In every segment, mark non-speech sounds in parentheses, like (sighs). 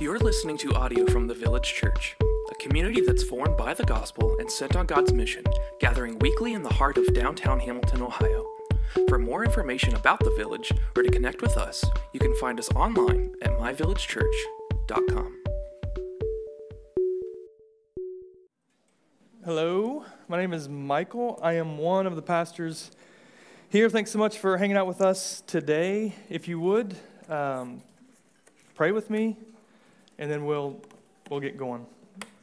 You're listening to audio from the Village Church, a community that's formed by the gospel and sent on God's mission, gathering weekly in the heart of downtown Hamilton, Ohio. For more information about the village or to connect with us, you can find us online at myvillagechurch.com. Hello, my name is Michael. I am one of the pastors here. Thanks so much for hanging out with us today. If you would, um, pray with me, and then we'll, we'll get going.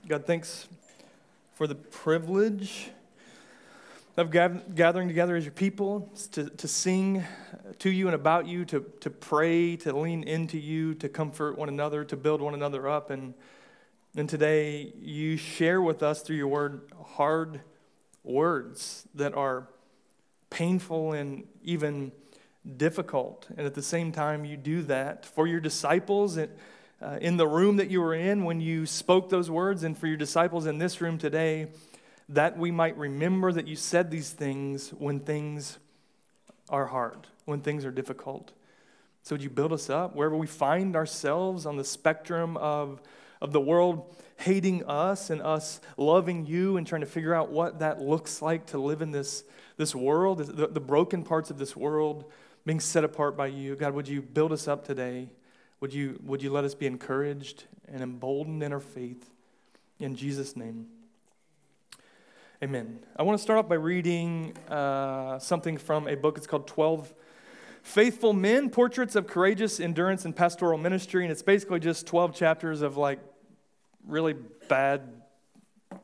God, thanks for the privilege of gathering together as your people to, to sing to you and about you, to, to pray, to lean into you, to comfort one another, to build one another up. And, and today you share with us through your word hard words that are painful and even difficult. And at the same time, you do that for your disciples and uh, in the room that you were in when you spoke those words, and for your disciples in this room today, that we might remember that you said these things when things are hard, when things are difficult. So, would you build us up wherever we find ourselves on the spectrum of, of the world hating us and us loving you and trying to figure out what that looks like to live in this, this world, the, the broken parts of this world being set apart by you? God, would you build us up today? Would you, would you let us be encouraged and emboldened in our faith? In Jesus' name. Amen. I want to start off by reading uh, something from a book. It's called 12 Faithful Men Portraits of Courageous Endurance and Pastoral Ministry. And it's basically just 12 chapters of like really bad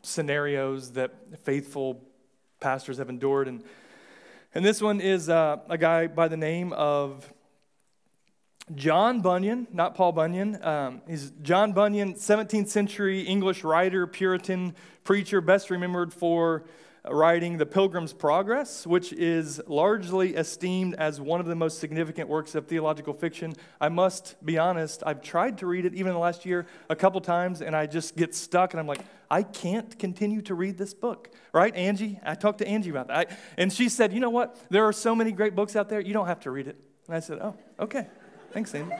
scenarios that faithful pastors have endured. And, and this one is uh, a guy by the name of John Bunyan, not Paul Bunyan. Um, he's John Bunyan, 17th century English writer, Puritan preacher, best remembered for writing The Pilgrim's Progress, which is largely esteemed as one of the most significant works of theological fiction. I must be honest, I've tried to read it even the last year a couple times, and I just get stuck, and I'm like, I can't continue to read this book, right? Angie, I talked to Angie about that. I, and she said, You know what? There are so many great books out there, you don't have to read it. And I said, Oh, okay. Thanks, Andy.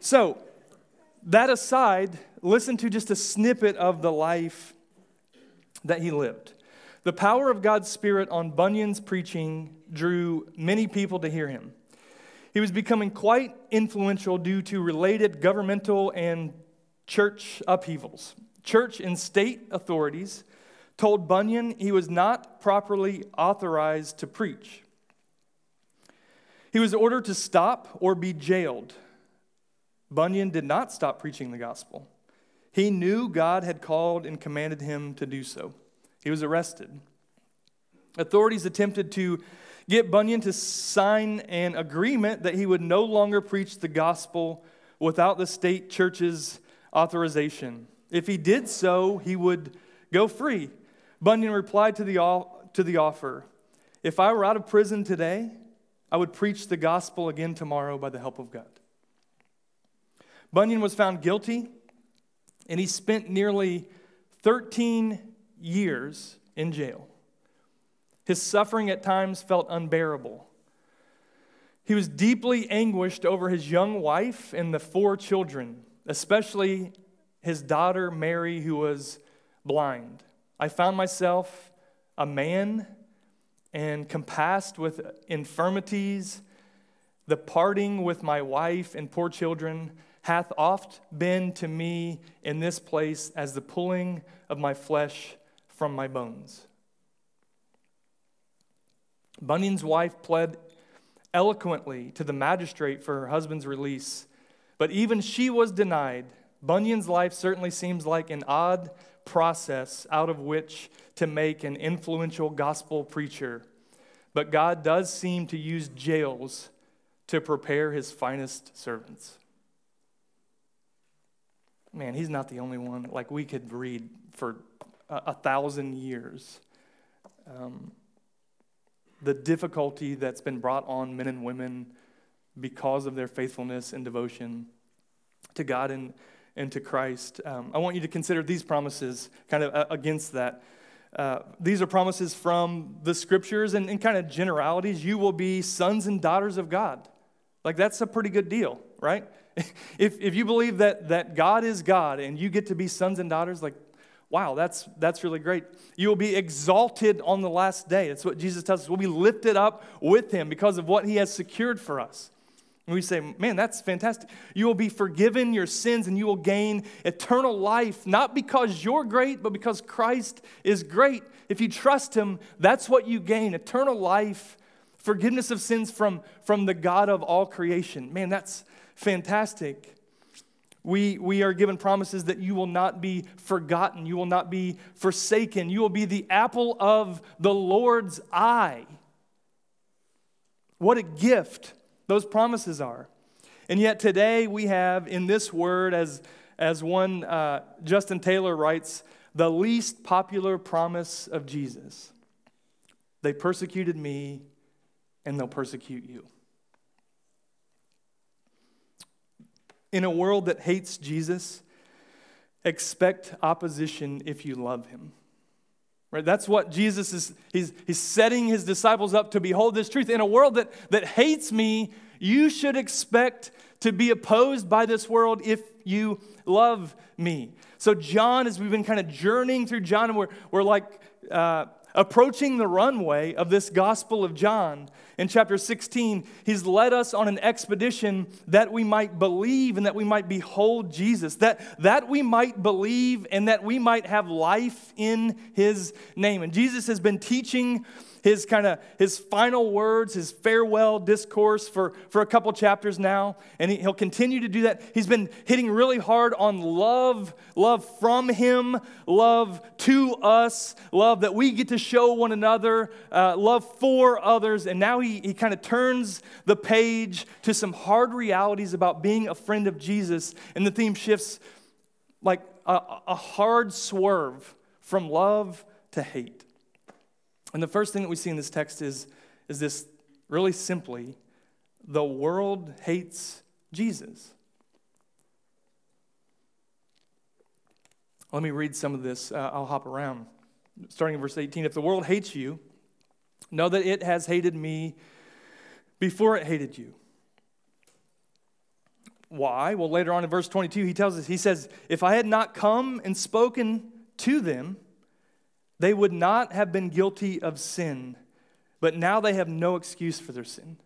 So, that aside, listen to just a snippet of the life that he lived. The power of God's Spirit on Bunyan's preaching drew many people to hear him. He was becoming quite influential due to related governmental and church upheavals. Church and state authorities told Bunyan he was not properly authorized to preach. He was ordered to stop or be jailed. Bunyan did not stop preaching the gospel. He knew God had called and commanded him to do so. He was arrested. Authorities attempted to get Bunyan to sign an agreement that he would no longer preach the gospel without the state church's authorization. If he did so, he would go free. Bunyan replied to the, to the offer If I were out of prison today, I would preach the gospel again tomorrow by the help of God. Bunyan was found guilty, and he spent nearly 13 years in jail. His suffering at times felt unbearable. He was deeply anguished over his young wife and the four children, especially his daughter Mary, who was blind. I found myself a man and compassed with infirmities. The parting with my wife and poor children hath oft been to me in this place as the pulling of my flesh from my bones. Bunyan's wife pled eloquently to the magistrate for her husband's release, but even she was denied. Bunyan's life certainly seems like an odd process out of which to make an influential gospel preacher. But God does seem to use jails to prepare his finest servants. Man, he's not the only one. Like we could read for a, a thousand years. Um, the difficulty that's been brought on men and women because of their faithfulness and devotion to God and, and to Christ. Um, I want you to consider these promises kind of uh, against that. Uh, these are promises from the scriptures and, and kind of generalities. You will be sons and daughters of God. Like, that's a pretty good deal, right? (laughs) if, if you believe that, that God is God and you get to be sons and daughters, like, wow, that's, that's really great. You will be exalted on the last day. That's what Jesus tells us. We'll be lifted up with him because of what he has secured for us. And we say, man, that's fantastic. You will be forgiven your sins and you will gain eternal life, not because you're great, but because Christ is great. If you trust him, that's what you gain eternal life, forgiveness of sins from, from the God of all creation. Man, that's fantastic. We, we are given promises that you will not be forgotten, you will not be forsaken, you will be the apple of the Lord's eye. What a gift those promises are. And yet today we have in this word, as, as one uh, Justin Taylor writes, the least popular promise of Jesus. They persecuted me and they'll persecute you. In a world that hates Jesus, expect opposition if you love him. Right? That's what Jesus is, he's, he's setting his disciples up to behold this truth. In a world that, that hates me, you should expect to be opposed by this world if you love me. So, John, as we've been kind of journeying through John, and we're, we're like uh, approaching the runway of this Gospel of John, in chapter 16, he's led us on an expedition that we might believe and that we might behold Jesus, that, that we might believe and that we might have life in his name. And Jesus has been teaching his kind of his final words, his farewell discourse for, for a couple chapters now, and he, will continue to do that. He's been hitting really hard on love, love from him, love to us, love that we get to show one another, uh, love for others, and now he, he kind of turns the page to some hard realities about being a friend of Jesus, and the theme shifts like a, a hard swerve from love to hate. And the first thing that we see in this text is, is this really simply the world hates Jesus. Let me read some of this. Uh, I'll hop around. Starting in verse 18 If the world hates you, know that it has hated me before it hated you. Why? Well, later on in verse 22, he tells us, he says, If I had not come and spoken to them, they would not have been guilty of sin, but now they have no excuse for their sin.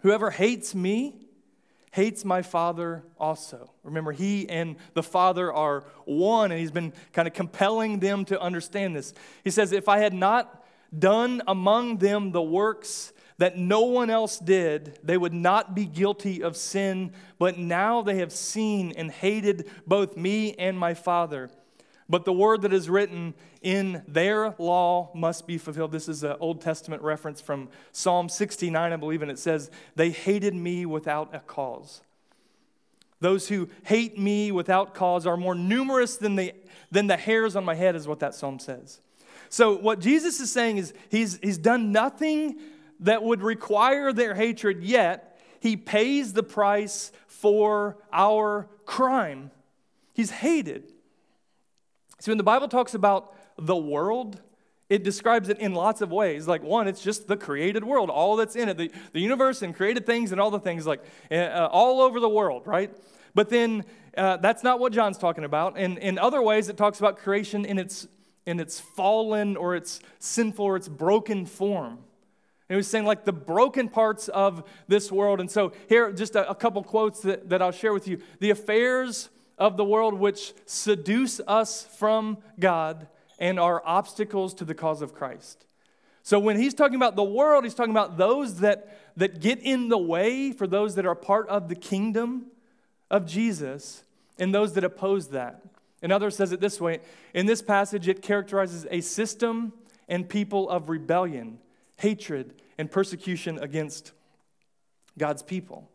Whoever hates me hates my Father also. Remember, he and the Father are one, and he's been kind of compelling them to understand this. He says, If I had not done among them the works that no one else did, they would not be guilty of sin, but now they have seen and hated both me and my Father. But the word that is written in their law must be fulfilled. This is an Old Testament reference from Psalm 69, I believe, and it says, They hated me without a cause. Those who hate me without cause are more numerous than the, than the hairs on my head, is what that psalm says. So, what Jesus is saying is, he's, he's done nothing that would require their hatred, yet he pays the price for our crime. He's hated. See, when the Bible talks about the world, it describes it in lots of ways. Like, one, it's just the created world, all that's in it, the, the universe and created things and all the things, like uh, all over the world, right? But then uh, that's not what John's talking about. And in other ways, it talks about creation in its, in its fallen or its sinful or its broken form. And he was saying, like, the broken parts of this world. And so, here, just a, a couple quotes that, that I'll share with you. The affairs of the world which seduce us from God and are obstacles to the cause of Christ. So when he's talking about the world, he's talking about those that, that get in the way for those that are part of the kingdom of Jesus and those that oppose that. Another says it this way in this passage, it characterizes a system and people of rebellion, hatred, and persecution against God's people.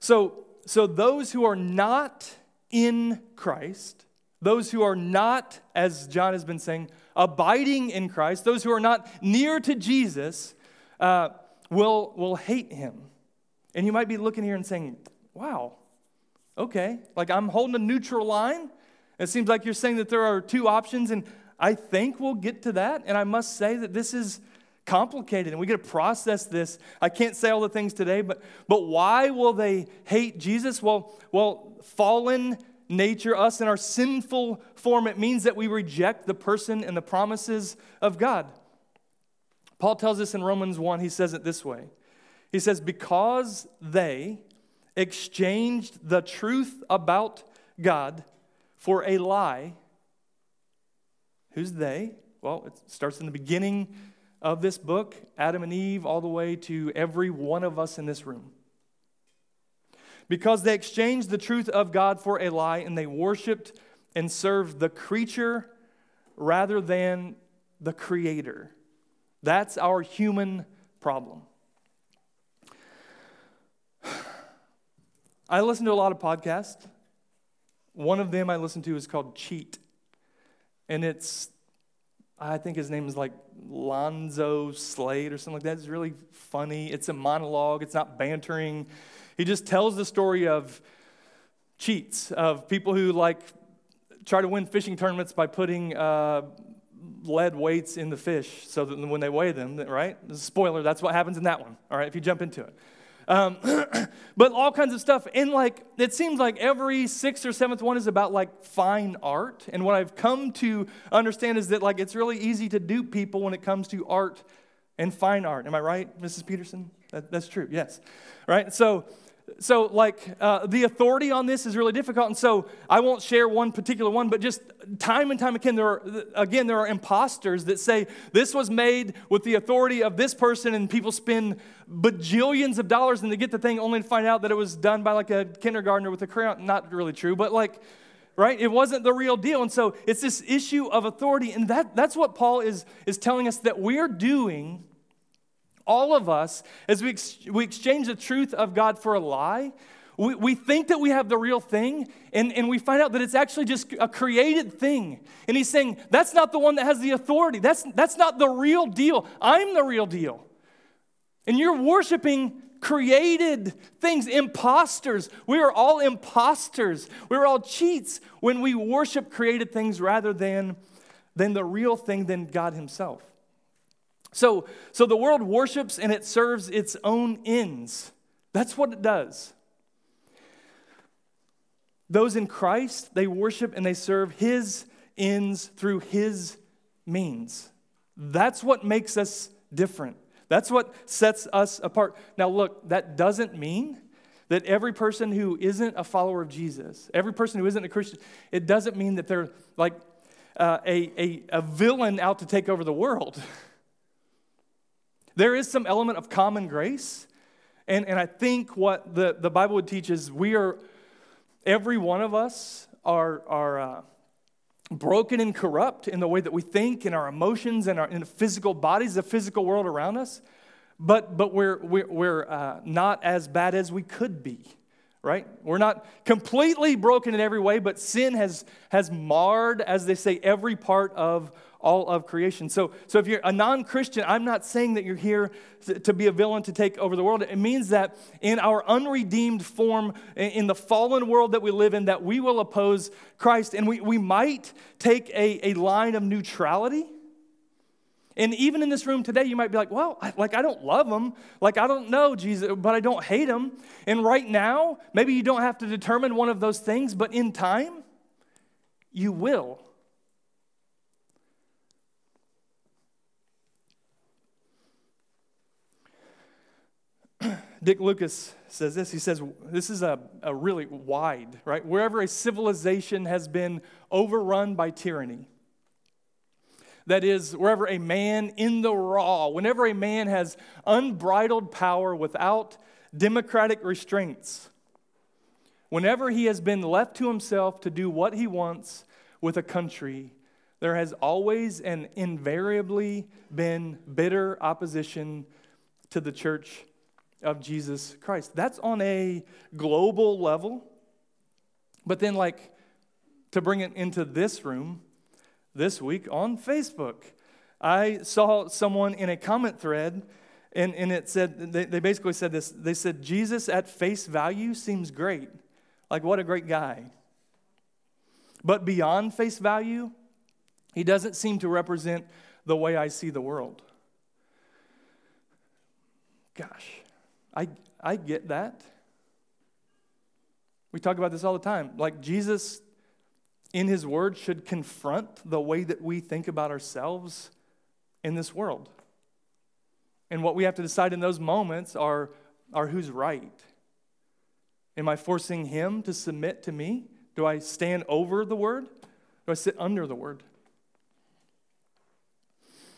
So, so those who are not in Christ, those who are not, as John has been saying, abiding in Christ, those who are not near to Jesus, uh, will, will hate him. And you might be looking here and saying, wow, okay, like I'm holding a neutral line. It seems like you're saying that there are two options, and I think we'll get to that. And I must say that this is complicated and we get to process this. I can't say all the things today, but, but why will they hate Jesus? Well, well, fallen nature, us in our sinful form, it means that we reject the person and the promises of God. Paul tells us in Romans 1, he says it this way. He says, Because they exchanged the truth about God for a lie. Who's they? Well, it starts in the beginning of this book, Adam and Eve, all the way to every one of us in this room. Because they exchanged the truth of God for a lie and they worshiped and served the creature rather than the creator. That's our human problem. (sighs) I listen to a lot of podcasts. One of them I listen to is called Cheat. And it's, I think his name is like Lonzo Slade or something like that. It's really funny. It's a monologue, it's not bantering. He just tells the story of cheats, of people who like try to win fishing tournaments by putting uh, lead weights in the fish so that when they weigh them, right? Spoiler, that's what happens in that one, all right, if you jump into it. Um, (clears throat) but all kinds of stuff. And like, it seems like every sixth or seventh one is about like fine art. And what I've come to understand is that like it's really easy to dupe people when it comes to art and fine art. Am I right, Mrs. Peterson? That, that's true, yes. Right? So, so like uh, the authority on this is really difficult and so i won't share one particular one but just time and time again there are again there are imposters that say this was made with the authority of this person and people spend bajillions of dollars and they get the thing only to find out that it was done by like a kindergartner with a crayon. Not really true but like right? It wasn't the real deal and so it's this issue of authority and that, that's what paul is is telling us that we're doing all of us, as we, ex- we exchange the truth of God for a lie, we, we think that we have the real thing, and, and we find out that it's actually just a created thing. And he's saying, that's not the one that has the authority. That's, that's not the real deal. I'm the real deal. And you're worshiping created things, imposters. We are all imposters. We're all cheats when we worship created things rather than, than the real thing, than God Himself. So, so the world worships and it serves its own ends. That's what it does. Those in Christ, they worship and they serve his ends through his means. That's what makes us different. That's what sets us apart. Now, look, that doesn't mean that every person who isn't a follower of Jesus, every person who isn't a Christian, it doesn't mean that they're like uh, a, a, a villain out to take over the world. (laughs) There is some element of common grace. And, and I think what the, the Bible would teach is we are, every one of us are, are uh, broken and corrupt in the way that we think, in our emotions, and our in physical bodies, the physical world around us. But, but we're, we're, we're uh, not as bad as we could be right? We're not completely broken in every way, but sin has, has marred, as they say, every part of all of creation. So, so if you're a non Christian, I'm not saying that you're here to be a villain to take over the world. It means that in our unredeemed form, in the fallen world that we live in, that we will oppose Christ. And we, we might take a, a line of neutrality. And even in this room today, you might be like, well, I, like I don't love him. Like I don't know Jesus, but I don't hate him. And right now, maybe you don't have to determine one of those things, but in time, you will. Dick Lucas says this. He says, This is a, a really wide, right? Wherever a civilization has been overrun by tyranny, that is, wherever a man in the raw, whenever a man has unbridled power without democratic restraints, whenever he has been left to himself to do what he wants with a country, there has always and invariably been bitter opposition to the church of Jesus Christ. That's on a global level. But then, like, to bring it into this room this week on Facebook, I saw someone in a comment thread, and, and it said, they, they basically said this. They said, Jesus at face value seems great. Like, what a great guy. But beyond face value, he doesn't seem to represent the way I see the world. Gosh, I, I get that. We talk about this all the time. Like Jesus, in his word, should confront the way that we think about ourselves in this world. And what we have to decide in those moments are, are who's right. Am I forcing him to submit to me? Do I stand over the word? Do I sit under the word?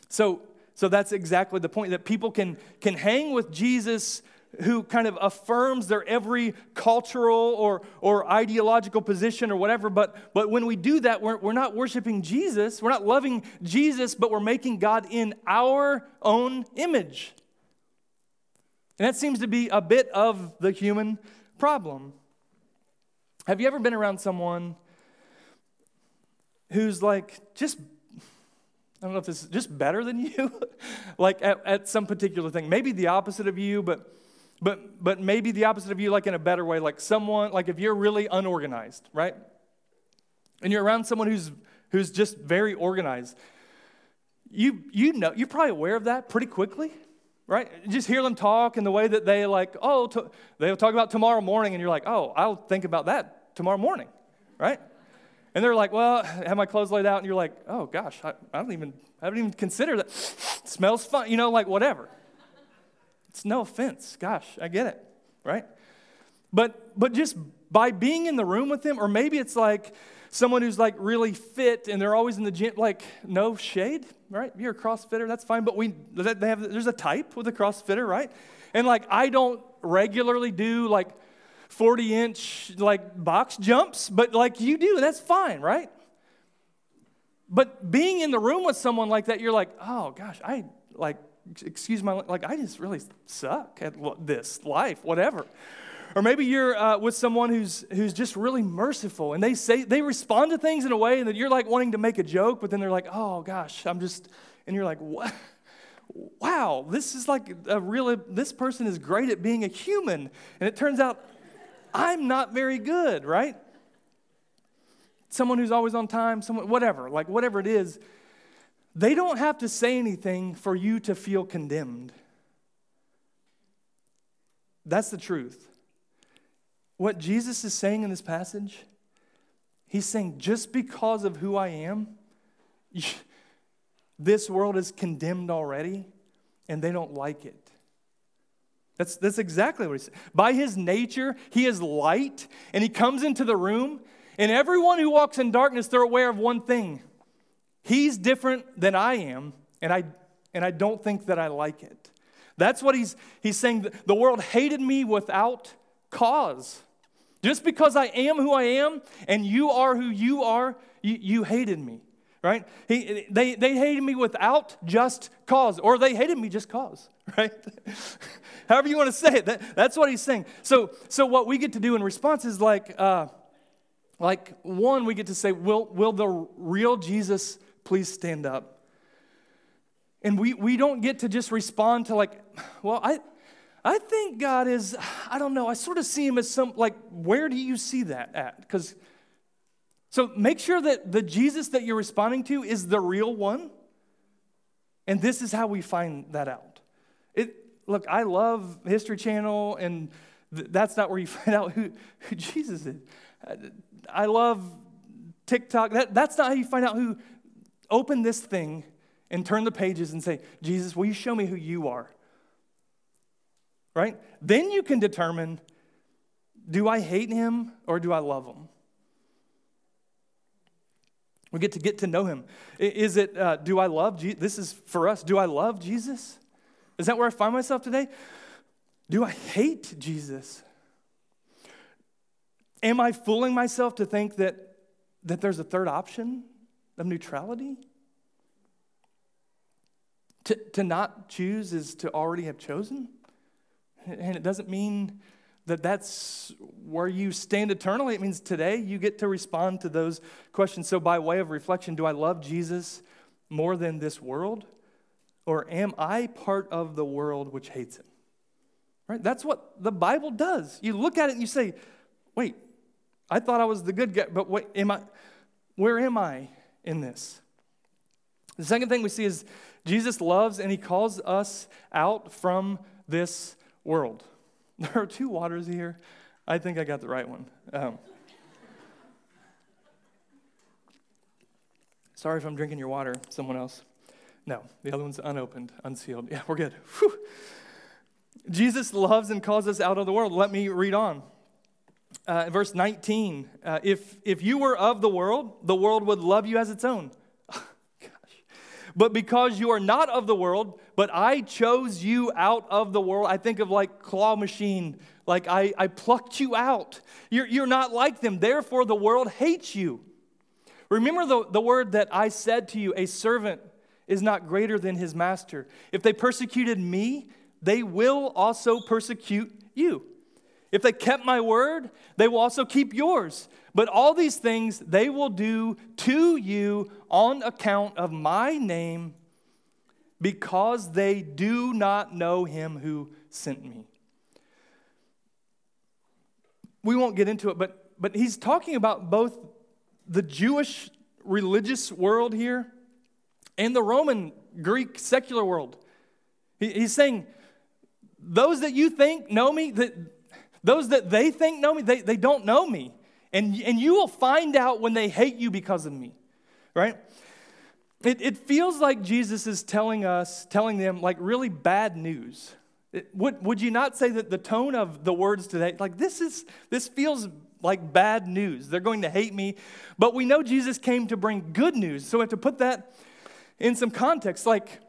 So, so that's exactly the point that people can, can hang with Jesus who kind of affirms their every cultural or, or ideological position or whatever. But, but when we do that, we're, we're not worshiping Jesus. We're not loving Jesus, but we're making God in our own image. And that seems to be a bit of the human problem. Have you ever been around someone who's like just I don't know if this is just better than you, (laughs) like at, at some particular thing. Maybe the opposite of you, but but but maybe the opposite of you, like in a better way. Like someone, like if you're really unorganized, right? And you're around someone who's who's just very organized. You you know you're probably aware of that pretty quickly, right? Just hear them talk and the way that they like, oh, to, they'll talk about tomorrow morning, and you're like, oh, I'll think about that tomorrow morning, right? And they're like, well, have my clothes laid out? And you're like, oh gosh, I, I don't even, I haven't even considered that. smells fun, you know, like whatever. It's no offense. Gosh, I get it, right? But but just by being in the room with them, or maybe it's like someone who's like really fit and they're always in the gym, like no shade, right? You're a CrossFitter, that's fine. But we they have there's a type with a CrossFitter, right? And like I don't regularly do like 40 inch like box jumps, but like you do, that's fine, right? But being in the room with someone like that, you're like, oh gosh, I like, excuse my, like, I just really suck at this life, whatever. Or maybe you're uh, with someone who's, who's just really merciful and they say, they respond to things in a way that you're like wanting to make a joke, but then they're like, oh gosh, I'm just, and you're like, what? Wow, this is like a really, this person is great at being a human. And it turns out I'm not very good, right? Someone who's always on time, someone, whatever, like whatever it is, they don't have to say anything for you to feel condemned. That's the truth. What Jesus is saying in this passage, he's saying, just because of who I am, (laughs) this world is condemned already, and they don't like it. That's, that's exactly what he said. By his nature, he is light, and he comes into the room, and everyone who walks in darkness, they're aware of one thing. He's different than I am, and I, and I don't think that I like it. That's what he's, he's saying. The world hated me without cause. Just because I am who I am and you are who you are, you, you hated me right? He, they, they hated me without just cause, or they hated me just cause, (laughs) right? However you want to say it, that, that's what he's saying. So, so what we get to do in response is like, uh, like one, we get to say, will, will the real Jesus please stand up? And we, we don't get to just respond to like, well, I, I think God is, I don't know, I sort of see him as some, like, where do you see that at? Because so make sure that the Jesus that you're responding to is the real one. And this is how we find that out. It, look, I love History Channel, and th- that's not where you (laughs) find out who, who Jesus is. I love TikTok. That, that's not how you find out who. Open this thing and turn the pages and say, Jesus, will you show me who you are? Right? Then you can determine do I hate him or do I love him? We get to get to know him. Is it, uh, do I love Jesus? This is for us. Do I love Jesus? Is that where I find myself today? Do I hate Jesus? Am I fooling myself to think that, that there's a third option of neutrality? To, to not choose is to already have chosen. And it doesn't mean that that's where you stand eternally. It means today you get to respond to those questions. So, by way of reflection, do I love Jesus more than this world? Or am I part of the world which hates him? Right? That's what the Bible does. You look at it and you say, wait, I thought I was the good guy, but wait, am I, where am I in this? The second thing we see is Jesus loves and he calls us out from this world. (laughs) There are two waters here. I think I got the right one. Um, sorry if I'm drinking your water, someone else. No, the other one's unopened, unsealed. (laughs) Yeah, we're good. Whew. Jesus loves and calls us out of the world. Let me read on. Uh, verse 19 uh, if, if you were of the world, the world would love you as its own. (laughs) But because you are not of the world, but I chose you out of the world, I think of like claw machine, like I, I plucked you out. You're, you're not like them, therefore the world hates you. Remember the, the word that I said to you a servant is not greater than his master. If they persecuted me, they will also persecute you. If they kept my word, they will also keep yours. But all these things they will do to you on account of my name because they do not know him who sent me. We won't get into it, but, but he's talking about both the Jewish religious world here and the Roman Greek secular world. He, he's saying, those that you think know me, that those that they think know me, they, they don't know me. And, and you will find out when they hate you because of me, right? It, it feels like Jesus is telling us, telling them like really bad news. It, would, would you not say that the tone of the words today, like this is, this feels like bad news. They're going to hate me. But we know Jesus came to bring good news. So we have to put that in some context. Like,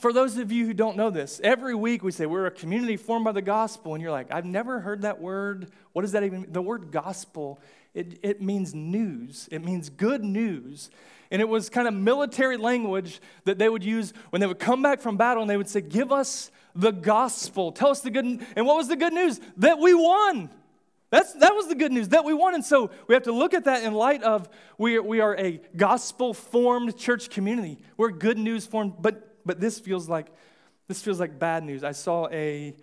for those of you who don't know this, every week we say we're a community formed by the gospel, and you're like, I've never heard that word. What does that even mean? The word gospel, it, it means news, it means good news. And it was kind of military language that they would use when they would come back from battle and they would say, Give us the gospel. Tell us the good And what was the good news? That we won. That's, that was the good news, that we won. And so we have to look at that in light of we, we are a gospel formed church community. We're good news formed, but but this feels like this feels like bad news. I saw a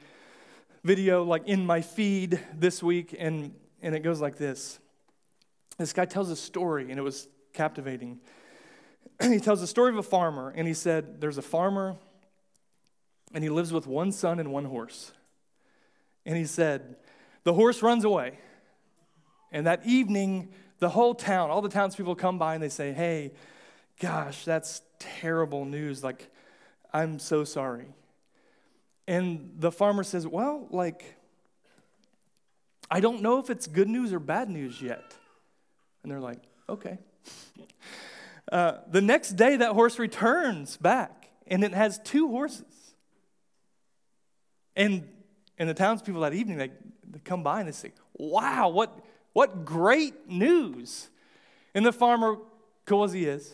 video like in my feed this week, and, and it goes like this. This guy tells a story, and it was captivating. (clears throat) he tells the story of a farmer, and he said, There's a farmer, and he lives with one son and one horse. And he said, The horse runs away. And that evening, the whole town, all the townspeople come by and they say, Hey, gosh, that's terrible news. Like, I'm so sorry. And the farmer says, Well, like, I don't know if it's good news or bad news yet. And they're like, Okay. (laughs) Uh, the next day, that horse returns back, and it has two horses. And, and the townspeople that evening, they, they come by and they say, Wow, what, what great news. And the farmer, cool as he is,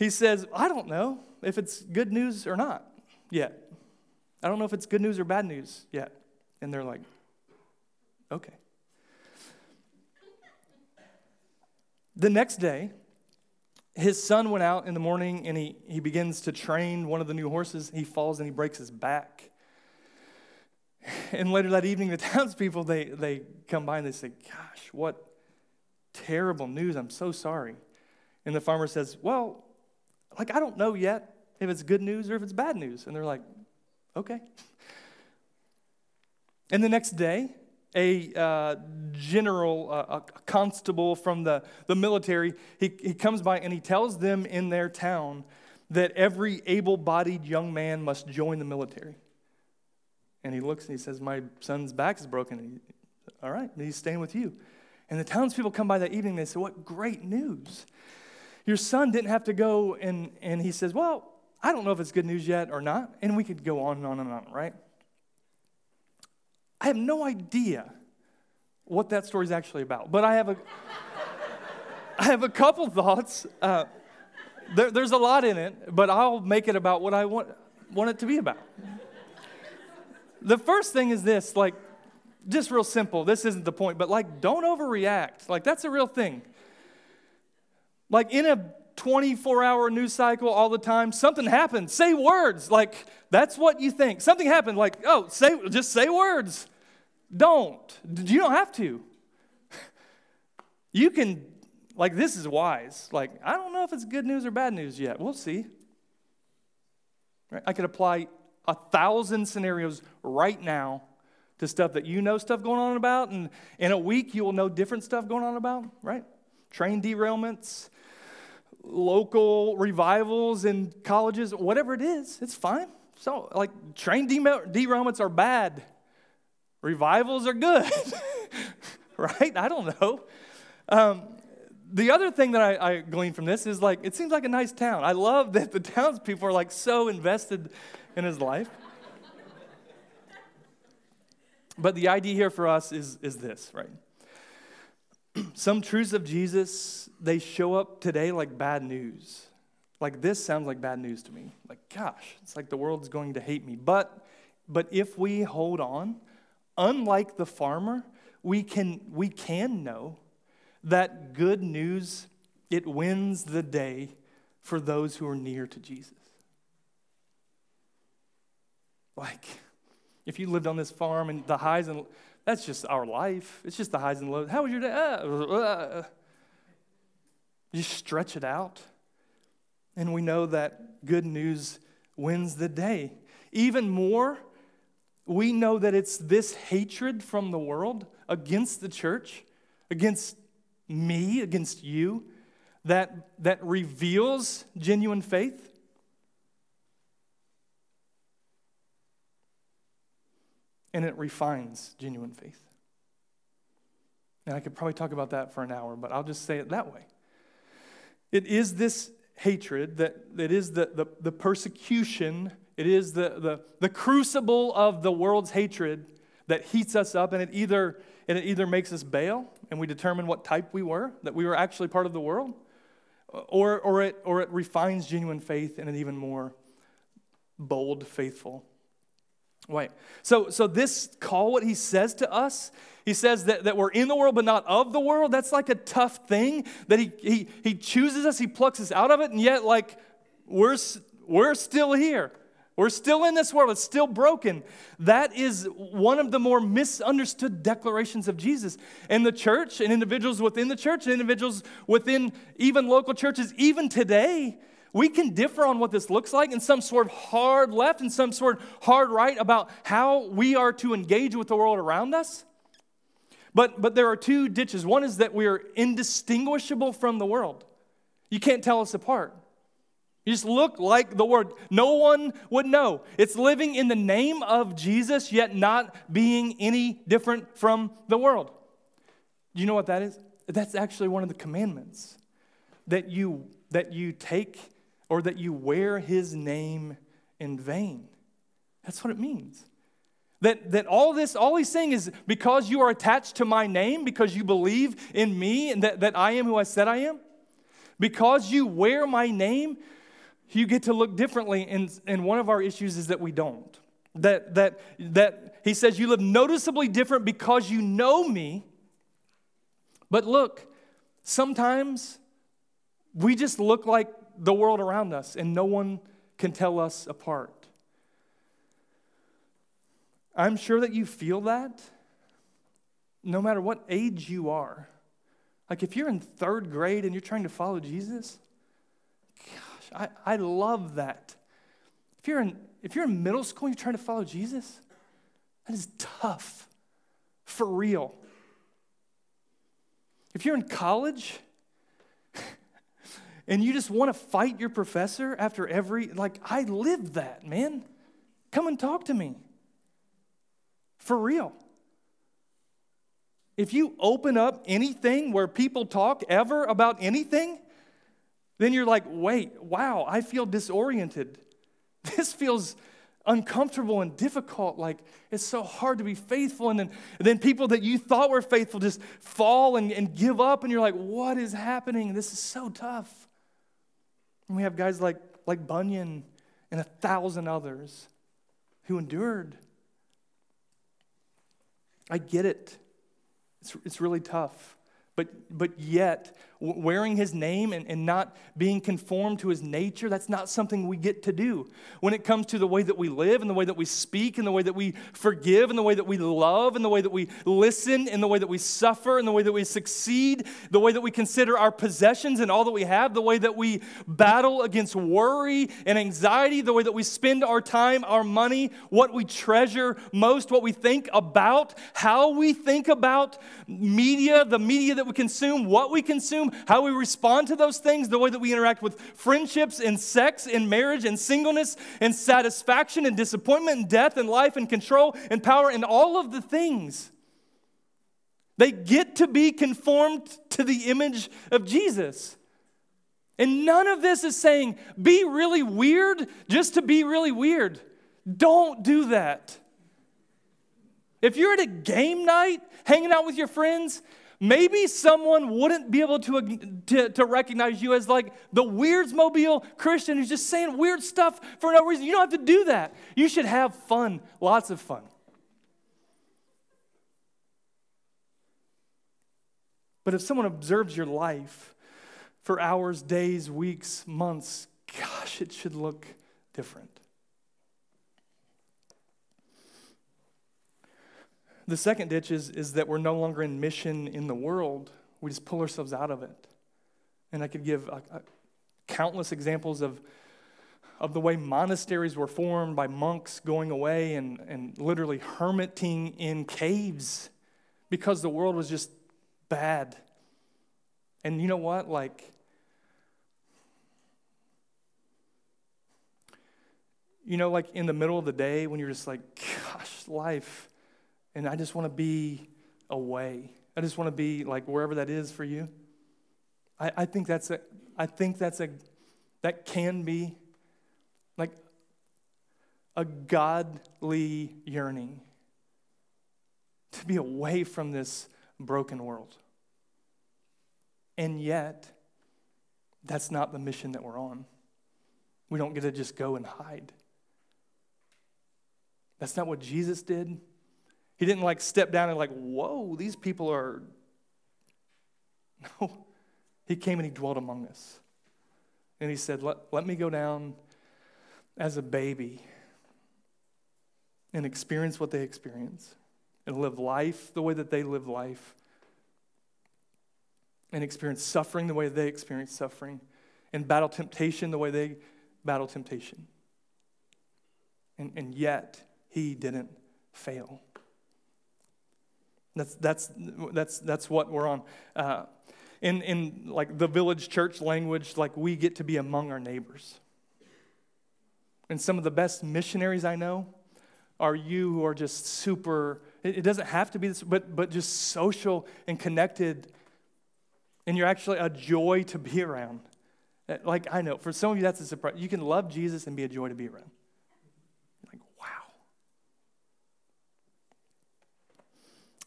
he says, I don't know if it's good news or not yet. I don't know if it's good news or bad news yet. And they're like, okay. The next day, his son went out in the morning and he, he begins to train one of the new horses. He falls and he breaks his back. And later that evening, the (laughs) townspeople, they, they come by and they say, Gosh, what terrible news. I'm so sorry. And the farmer says, Well, like, I don't know yet if it's good news or if it's bad news. And they're like, okay. And the next day, a uh, general, uh, a constable from the, the military, he, he comes by and he tells them in their town that every able bodied young man must join the military. And he looks and he says, My son's back is broken. He, All right, he's staying with you. And the townspeople come by that evening and they say, What great news. Your son didn't have to go, and, and he says, Well, I don't know if it's good news yet or not. And we could go on and on and on, right? I have no idea what that story is actually about, but I have a, (laughs) I have a couple thoughts. Uh, there, there's a lot in it, but I'll make it about what I want, want it to be about. The first thing is this like, just real simple. This isn't the point, but like, don't overreact. Like, that's a real thing. Like, in a 24 hour news cycle all the time. Something happened. Say words. Like, that's what you think. Something happened. Like, oh, say, just say words. Don't. You don't have to. (laughs) You can, like, this is wise. Like, I don't know if it's good news or bad news yet. We'll see. Right? I could apply a thousand scenarios right now to stuff that you know stuff going on about, and in a week you will know different stuff going on about, right? Train derailments, local revivals in colleges, whatever it is, it's fine. So, like, train derailments are bad, revivals are good, (laughs) right? I don't know. Um, the other thing that I, I glean from this is like, it seems like a nice town. I love that the townspeople are like so invested in his life. But the idea here for us is, is this, right? (clears throat) Some truths of Jesus, they show up today like bad news. Like this sounds like bad news to me. Like, gosh, it's like the world's going to hate me. But but if we hold on, unlike the farmer, we can we can know that good news it wins the day for those who are near to Jesus. Like if you lived on this farm and the highs and that's just our life. It's just the highs and lows. How was your day? Uh, uh. You stretch it out. And we know that good news wins the day. Even more, we know that it's this hatred from the world against the church, against me, against you, that, that reveals genuine faith. And it refines genuine faith. And I could probably talk about that for an hour, but I'll just say it that way. It is this hatred that it is the, the, the persecution, it is the, the, the crucible of the world's hatred that heats us up, and it either and it either makes us bail and we determine what type we were, that we were actually part of the world, or, or, it, or it refines genuine faith in an even more bold, faithful Wait. So, so this call, what he says to us, he says that, that we're in the world but not of the world. That's like a tough thing that he, he, he chooses us, he plucks us out of it, and yet, like, we're, we're still here. We're still in this world. It's still broken. That is one of the more misunderstood declarations of Jesus. And the church, and individuals within the church, and individuals within even local churches, even today, we can differ on what this looks like in some sort of hard left and some sort of hard right about how we are to engage with the world around us. But, but there are two ditches. One is that we are indistinguishable from the world. You can't tell us apart. You just look like the world. No one would know. It's living in the name of Jesus, yet not being any different from the world. Do you know what that is? That's actually one of the commandments that you, that you take or that you wear his name in vain. That's what it means. That, that all this, all he's saying is because you are attached to my name, because you believe in me and that, that I am who I said I am, because you wear my name, you get to look differently. And, and one of our issues is that we don't. That, that, that he says you live noticeably different because you know me. But look, sometimes we just look like the world around us, and no one can tell us apart. I'm sure that you feel that no matter what age you are. Like if you're in third grade and you're trying to follow Jesus, gosh, I, I love that. If you're, in, if you're in middle school and you're trying to follow Jesus, that is tough, for real. If you're in college and you just want to fight your professor after every, like, I lived that, man. Come and talk to me. For real. If you open up anything where people talk ever about anything, then you're like, wait, wow, I feel disoriented. (laughs) This feels uncomfortable and difficult. Like it's so hard to be faithful. And then, and then people that you thought were faithful just fall and, and give up. And you're like, what is happening? This is so tough. And we have guys like, like Bunyan and a thousand others who endured. I get it. It's, it's really tough. But, but yet, wearing his name and, and not being conformed to his nature, that's not something we get to do. When it comes to the way that we live and the way that we speak and the way that we forgive and the way that we love and the way that we listen and the way that we suffer and the way that we succeed, the way that we consider our possessions and all that we have, the way that we battle against worry and anxiety, the way that we spend our time, our money, what we treasure most, what we think about, how we think about media, the media that we consume, what we consume how we respond to those things, the way that we interact with friendships and sex and marriage and singleness and satisfaction and disappointment and death and life and control and power and all of the things. They get to be conformed to the image of Jesus. And none of this is saying be really weird just to be really weird. Don't do that. If you're at a game night hanging out with your friends maybe someone wouldn't be able to, to, to, recognize you as like the Weirdsmobile Christian who's just saying weird stuff for no reason. You don't have to do that. You should have fun, lots of fun. But if someone observes your life for hours, days, weeks, months, gosh, it should look different. The second ditch is, is that we're no longer in mission in the world. We just pull ourselves out of it. And I could give a, a, countless examples of, of the way monasteries were formed by monks going away and, and literally hermiting in caves because the world was just bad. And you know what? Like, you know, like in the middle of the day when you're just like, gosh, life and I just want to be away. I just want to be like wherever that is for you. I, I think that's a, I think that's a, that can be like a godly yearning to be away from this broken world. And yet, that's not the mission that we're on. We don't get to just go and hide. That's not what Jesus did. He didn't like step down and like, whoa, these people are. (laughs) No. He came and he dwelt among us. And he said, let, let me go down as a baby and experience what they experience and live life the way that they live life and experience suffering the way they experience suffering and battle temptation the way they battle temptation. And, and yet, he didn't fail. That's, that's, that's, that's what we're on. Uh, in, in like the village church language, like we get to be among our neighbors. And some of the best missionaries I know are you who are just super, it, it doesn't have to be this, but, but just social and connected. And you're actually a joy to be around. Like I know, for some of you, that's a surprise. You can love Jesus and be a joy to be around.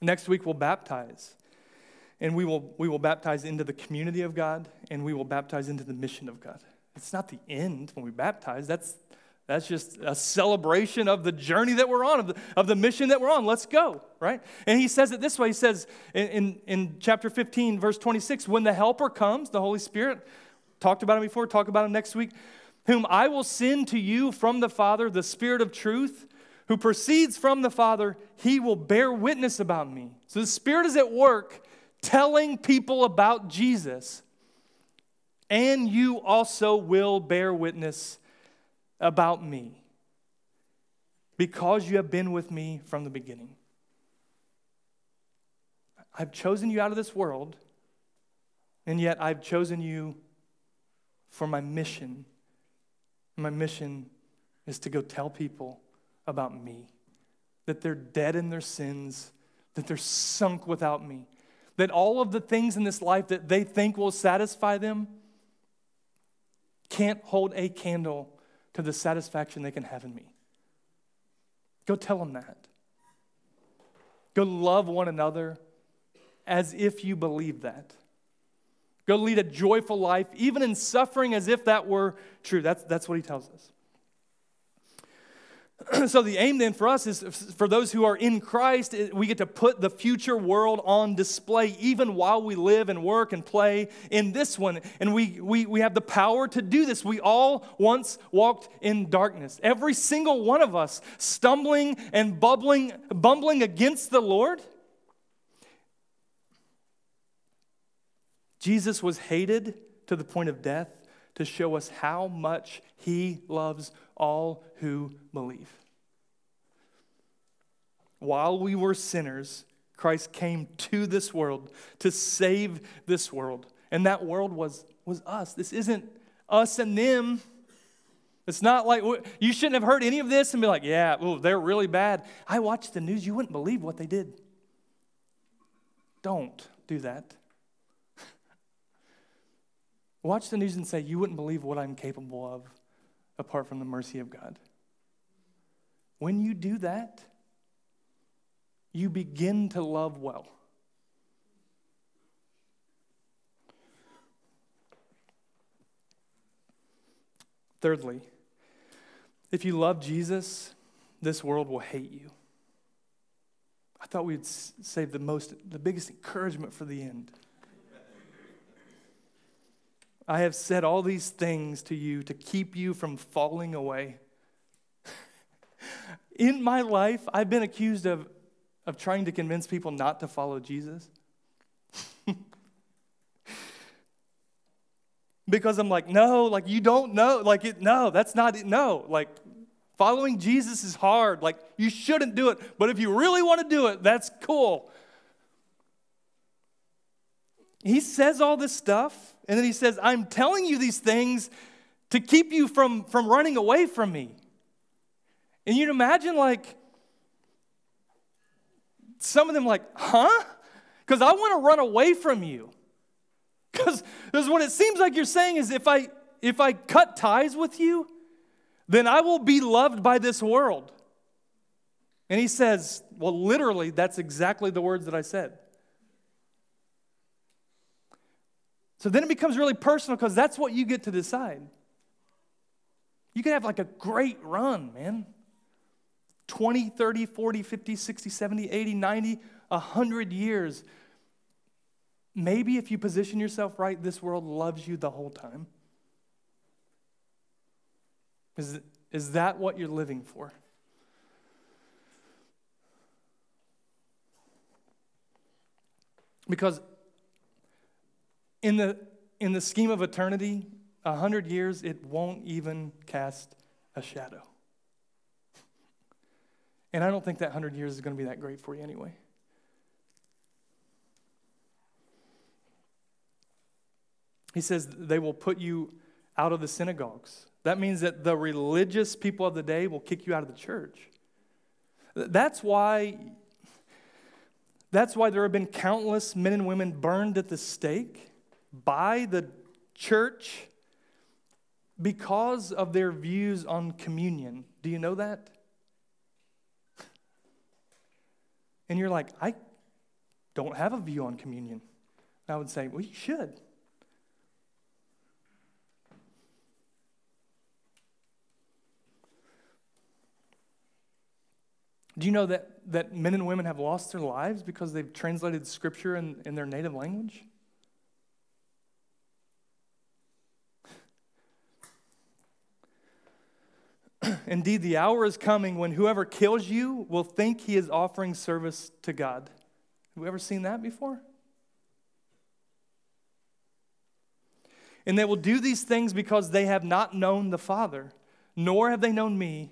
Next week, we'll baptize. And we will, we will baptize into the community of God, and we will baptize into the mission of God. It's not the end when we baptize. That's, that's just a celebration of the journey that we're on, of the, of the mission that we're on. Let's go, right? And he says it this way He says in, in, in chapter 15, verse 26, when the Helper comes, the Holy Spirit, talked about him before, talk about him next week, whom I will send to you from the Father, the Spirit of truth who proceeds from the Father, he will bear witness about me. So the Spirit is at work telling people about Jesus. And you also will bear witness about me because you have been with me from the beginning. I've chosen you out of this world, and yet I've chosen you for my mission. My mission is to go tell people about me, that they're dead in their sins, that they're sunk without me, that all of the things in this life that they think will satisfy them can't hold a candle to the satisfaction they can have in me. Go tell them that. Go love one another as if you believe that. Go lead a joyful life, even in suffering, as if that were true. That's, that's what he tells us. (clears throat) so the aim then for us is for those who are in Christ, we get to put the future world on display even while we live and work and play in this one. And we, we, we have the power to do this. We all once walked in darkness. Every single one of us stumbling and bubbling, bumbling against the Lord. Jesus was hated to the point of death to show us how much he loves all who believe. While we were sinners, Christ came to this world to save this world. And that world was, was us. This isn't us and them. It's not like you shouldn't have heard any of this and be like, yeah, well, they're really bad. I watched the news, you wouldn't believe what they did. Don't do that. Watch the news and say, You wouldn't believe what I'm capable of apart from the mercy of God. When you do that, you begin to love well. Thirdly, if you love Jesus, this world will hate you. I thought we'd save the most, the biggest encouragement for the end. I have said all these things to you to keep you from falling away. (laughs) In my life, I've been accused of, of trying to convince people not to follow Jesus. (laughs) because I'm like, no, like you don't know. Like, it, no, that's not it. No, like following Jesus is hard. Like, you shouldn't do it. But if you really want to do it, that's cool. He says all this stuff, and then he says, I'm telling you these things to keep you from, from running away from me. And you'd imagine, like, some of them, like, huh? Because I want to run away from you. Because what it seems like you're saying is if I if I cut ties with you, then I will be loved by this world. And he says, well, literally, that's exactly the words that I said. So then it becomes really personal because that's what you get to decide. You can have like a great run, man. 20, 30, 40, 50, 60, 70, 80, 90, 100 years. Maybe if you position yourself right, this world loves you the whole time. Is, is that what you're living for? Because in the, in the scheme of eternity, a hundred years, it won't even cast a shadow. And I don't think that hundred years is going to be that great for you anyway. He says they will put you out of the synagogues. That means that the religious people of the day will kick you out of the church. That's why that's why there have been countless men and women burned at the stake by the church because of their views on communion. Do you know that? And you're like, I don't have a view on communion. I would say, well, you should. Do you know that, that men and women have lost their lives because they've translated scripture in, in their native language? (clears throat) Indeed, the hour is coming when whoever kills you will think he is offering service to God. Have you ever seen that before? And they will do these things because they have not known the Father, nor have they known me.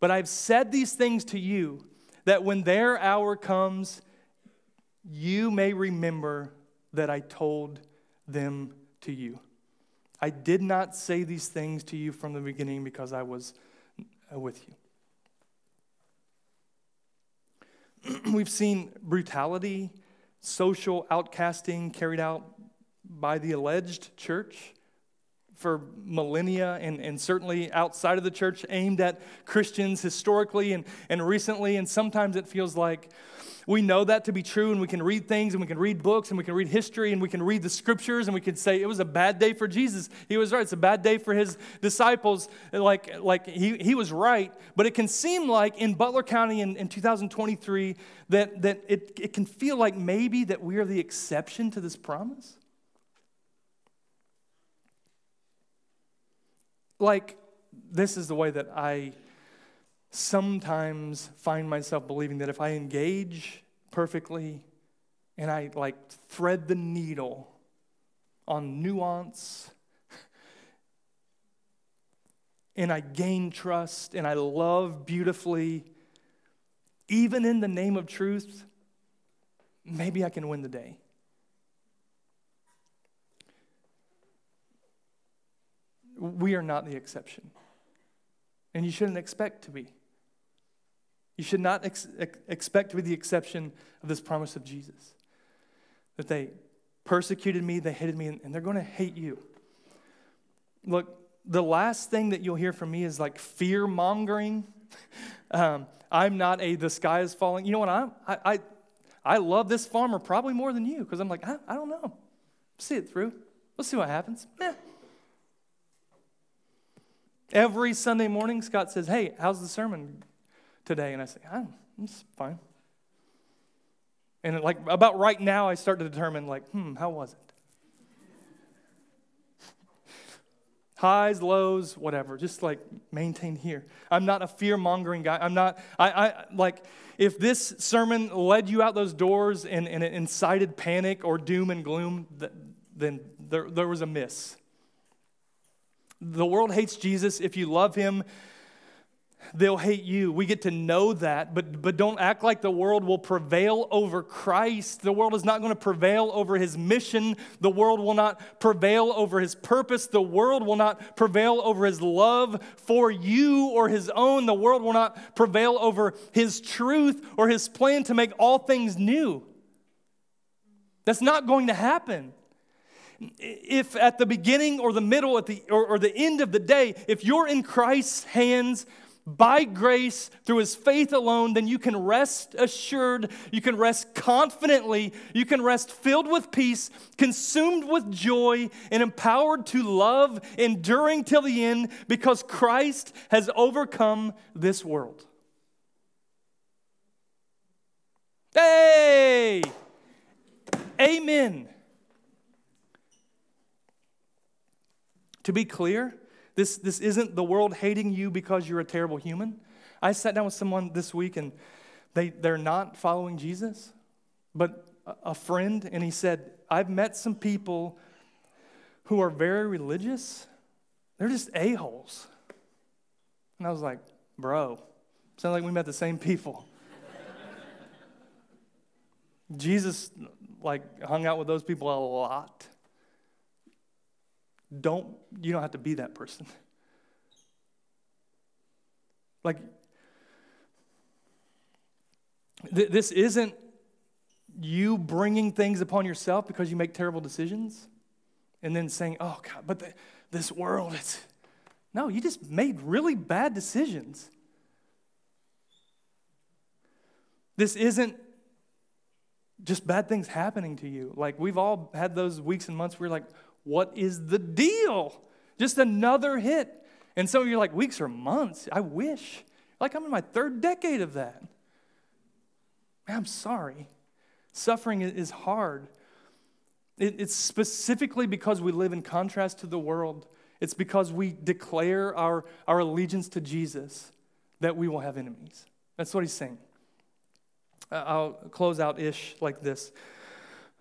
But I've said these things to you that when their hour comes, you may remember that I told them to you. I did not say these things to you from the beginning because I was uh, with you. (clears throat) We've seen brutality, social outcasting carried out by the alleged church for millennia and, and certainly outside of the church aimed at Christians historically and, and recently. And sometimes it feels like we know that to be true and we can read things and we can read books and we can read history and we can read the scriptures and we can say it was a bad day for Jesus. He was right. It's a bad day for his disciples. Like, like he, he was right. But it can seem like in Butler County in, in 2023 that, that it, it can feel like maybe that we are the exception to this promise. Like, this is the way that I sometimes find myself believing that if I engage perfectly and I like thread the needle on nuance (laughs) and I gain trust and I love beautifully, even in the name of truth, maybe I can win the day. We are not the exception. And you shouldn't expect to be. You should not ex- expect be the exception of this promise of Jesus. That they persecuted me, they hated me, and, they're going to hate you. Look, the last thing that you'll hear from me is like fear mongering. (laughs) um, I'm not a the sky is falling. You know what? I'm, I, I, I love this farmer probably more than you because I'm like, I, I don't know. See it through. Let's see what happens. Eh, Every Sunday morning, Scott says, Hey, how's the sermon today? And I say, oh, It's fine. And like about right now, I start to determine, like, hmm, how was it? Highs, lows, whatever, just like maintain here. I'm not a fear mongering guy. I'm not, I, I, like, if this sermon led you out those doors and, and it incited panic or doom and gloom, then there, there was a miss. The world hates Jesus. If you love him, they'll hate you. We get to know that, but, but don't act like the world will prevail over Christ. The world is not going to prevail over his mission. The world will not prevail over his purpose. The world will not prevail over his love for you or his own. The world will not prevail over his truth or his plan to make all things new. That's not going to happen if at the beginning or the middle at the, or, or the end of the day, if you're in Christ's hands, by grace through his faith alone, then you can rest assured, you can rest confidently, you can rest filled with peace, consumed with joy, and empowered to love, enduring till the end, because Christ has overcome this world. Hey! Amen. To be clear, this, this isn't the world hating you because you're a terrible human. I sat down with someone this week and they, they're not following Jesus, but a friend, and he said, I've met some people who are very religious. They're just a-holes. And I was like, bro, sounds like we met the same people. (laughs) Jesus like hung out with those people a lot. Don't, you don't have to be that person. (laughs) Like, th- this isn't you bringing things upon yourself because you make terrible decisions and then saying, oh, God, but the, this world, it's. No, you just made really bad decisions. This isn't just bad things happening to you. Like, we've all had those weeks and months where like, what is the deal? Just another hit. And some of you are like, weeks or months? I wish. Like, I'm in my third decade of that. I'm sorry. Suffering is hard. It's specifically because we live in contrast to the world. It's because we declare our, our allegiance to Jesus that we will have enemies. That's what he's saying. I'll close out ish like this.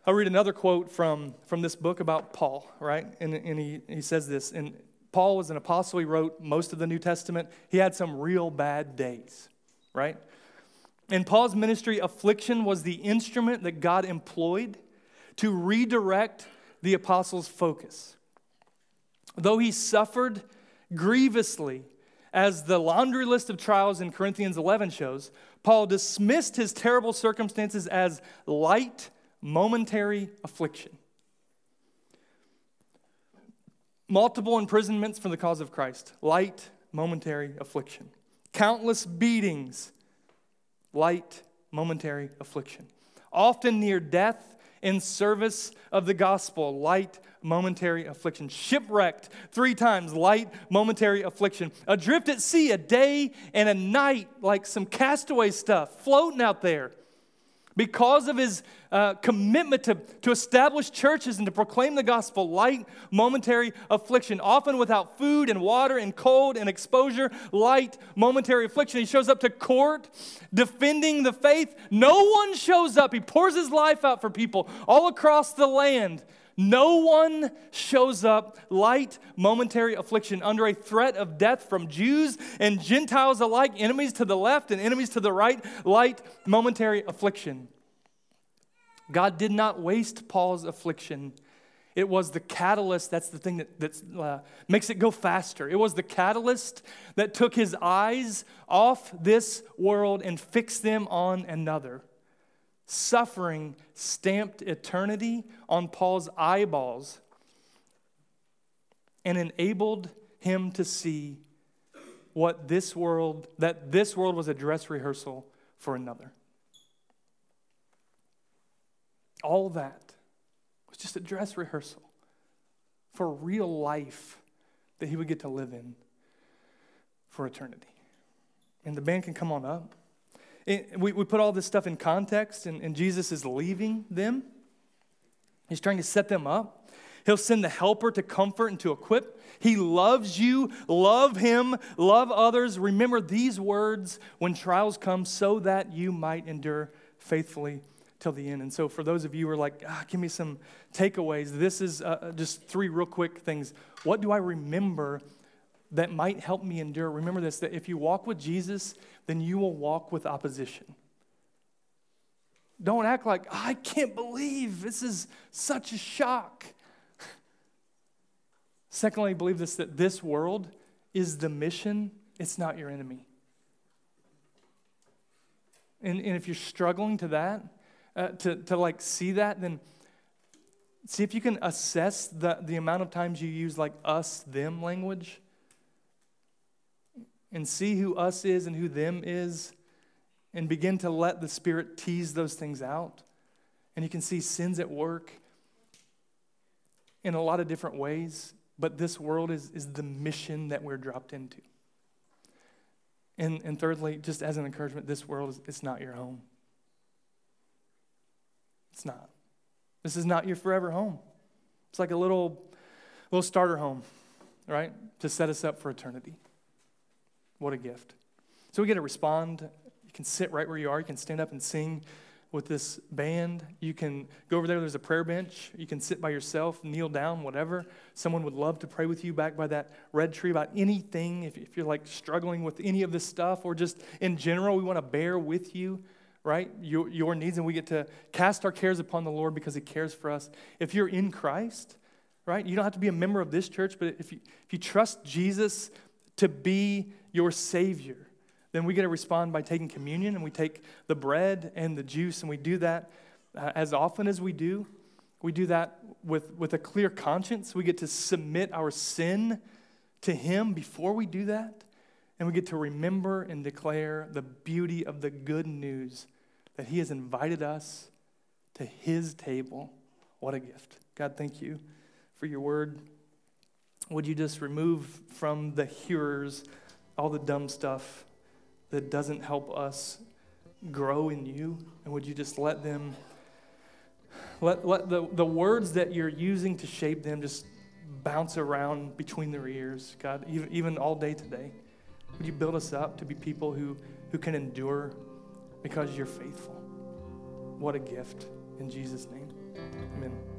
I'll read another quote from, from this book about Paul, right? And, and he, he says this. And Paul was an apostle. He wrote most of the New Testament. He had some real bad days, right? In Paul's ministry, affliction was the instrument that God employed to redirect the apostles' focus. Though he suffered grievously, as the laundry list of trials in Corinthians 11 shows, Paul dismissed his terrible circumstances as light momentary affliction. Multiple imprisonments for the cause of Christ, light, momentary affliction. Countless beatings, light, momentary affliction. Often near death in service of the gospel, light, momentary affliction. Shipwrecked three times, light, momentary affliction. Adrift at sea, a day and a night, like some castaway stuff floating out there. Because of his uh, commitment to, to establish churches and to proclaim the gospel, light, momentary affliction, often without food and water and cold and exposure, light, momentary affliction. He shows up to court defending the faith. No one shows up. He pours his life out for people all across the land. No one shows up, light, momentary affliction, under a threat of death from Jews and Gentiles alike, enemies to the left and enemies to the right, light, momentary affliction. God did not waste Paul's affliction. It was the catalyst, that's the thing that uh, makes it go faster. It was the catalyst that took his eyes off this world and fixed them on another. Suffering stamped eternity on Paul's eyeballs and enabled him to see what this world, that this world was a dress rehearsal for another. All that was just a dress rehearsal for real life that he would get to live in for eternity. And the band can come on up. We, we put all this stuff in context, and, and Jesus is leaving them. He's trying to set them up. He'll send the helper to comfort and to equip. He loves you. Love him. Love others. Remember these words when trials come so that you might endure faithfully till the end. And so, for those of you who are like, ah, give me some takeaways, this is uh just three real quick things. What do I remember that might help me endure. Remember this that if you walk with Jesus, then you will walk with opposition. Don't act like, I can't believe this is such a shock. (laughs) Secondly, believe this that this world is the mission, it's not your enemy. And, and if you're struggling to that, uh, to, to like see that, then see if you can assess the, the amount of times you use like us, them language and see who us is and who them is and begin to let the Spirit tease those things out. And you can see sins at work in a lot of different ways, but this world is, is the mission that we're dropped into. And, and thirdly, just as an encouragement, this world is it's not your home. It's not. This is not your forever home. It's like a little, little starter home, right? To set us up for eternity. What a gift. So we get to respond. You can sit right where you are. You can stand up and sing with this band. You can go over there, there's a prayer bench. You can sit by yourself, kneel down, whatever. Someone would love to pray with you back by that red tree about anything. If, if you're like struggling with any of this stuff or just in general, we want to bear with you, right? Your, your needs, and we get to cast our cares upon the Lord because He cares for us. If you're in Christ, right, you don't have to be a member of this church, but if you, if you trust Jesus to be your Savior, then we get to respond by taking communion and we take the bread and the juice and we do that uh, as often as we do. We do that with, with a clear conscience. We get to submit our sin to Him before we do that. And we get to remember and declare the beauty of the good news that He has invited us to His table. What a gift. God, thank you for your word. Would you just remove from the hearers all the dumb stuff that doesn't help us grow in you? And would you just let them, let, let the, the words that you're using to shape them just bounce around between their ears, God, even, even all day today? Would you build us up to be people who, who can endure because you're faithful? What a gift. In Jesus' name, amen.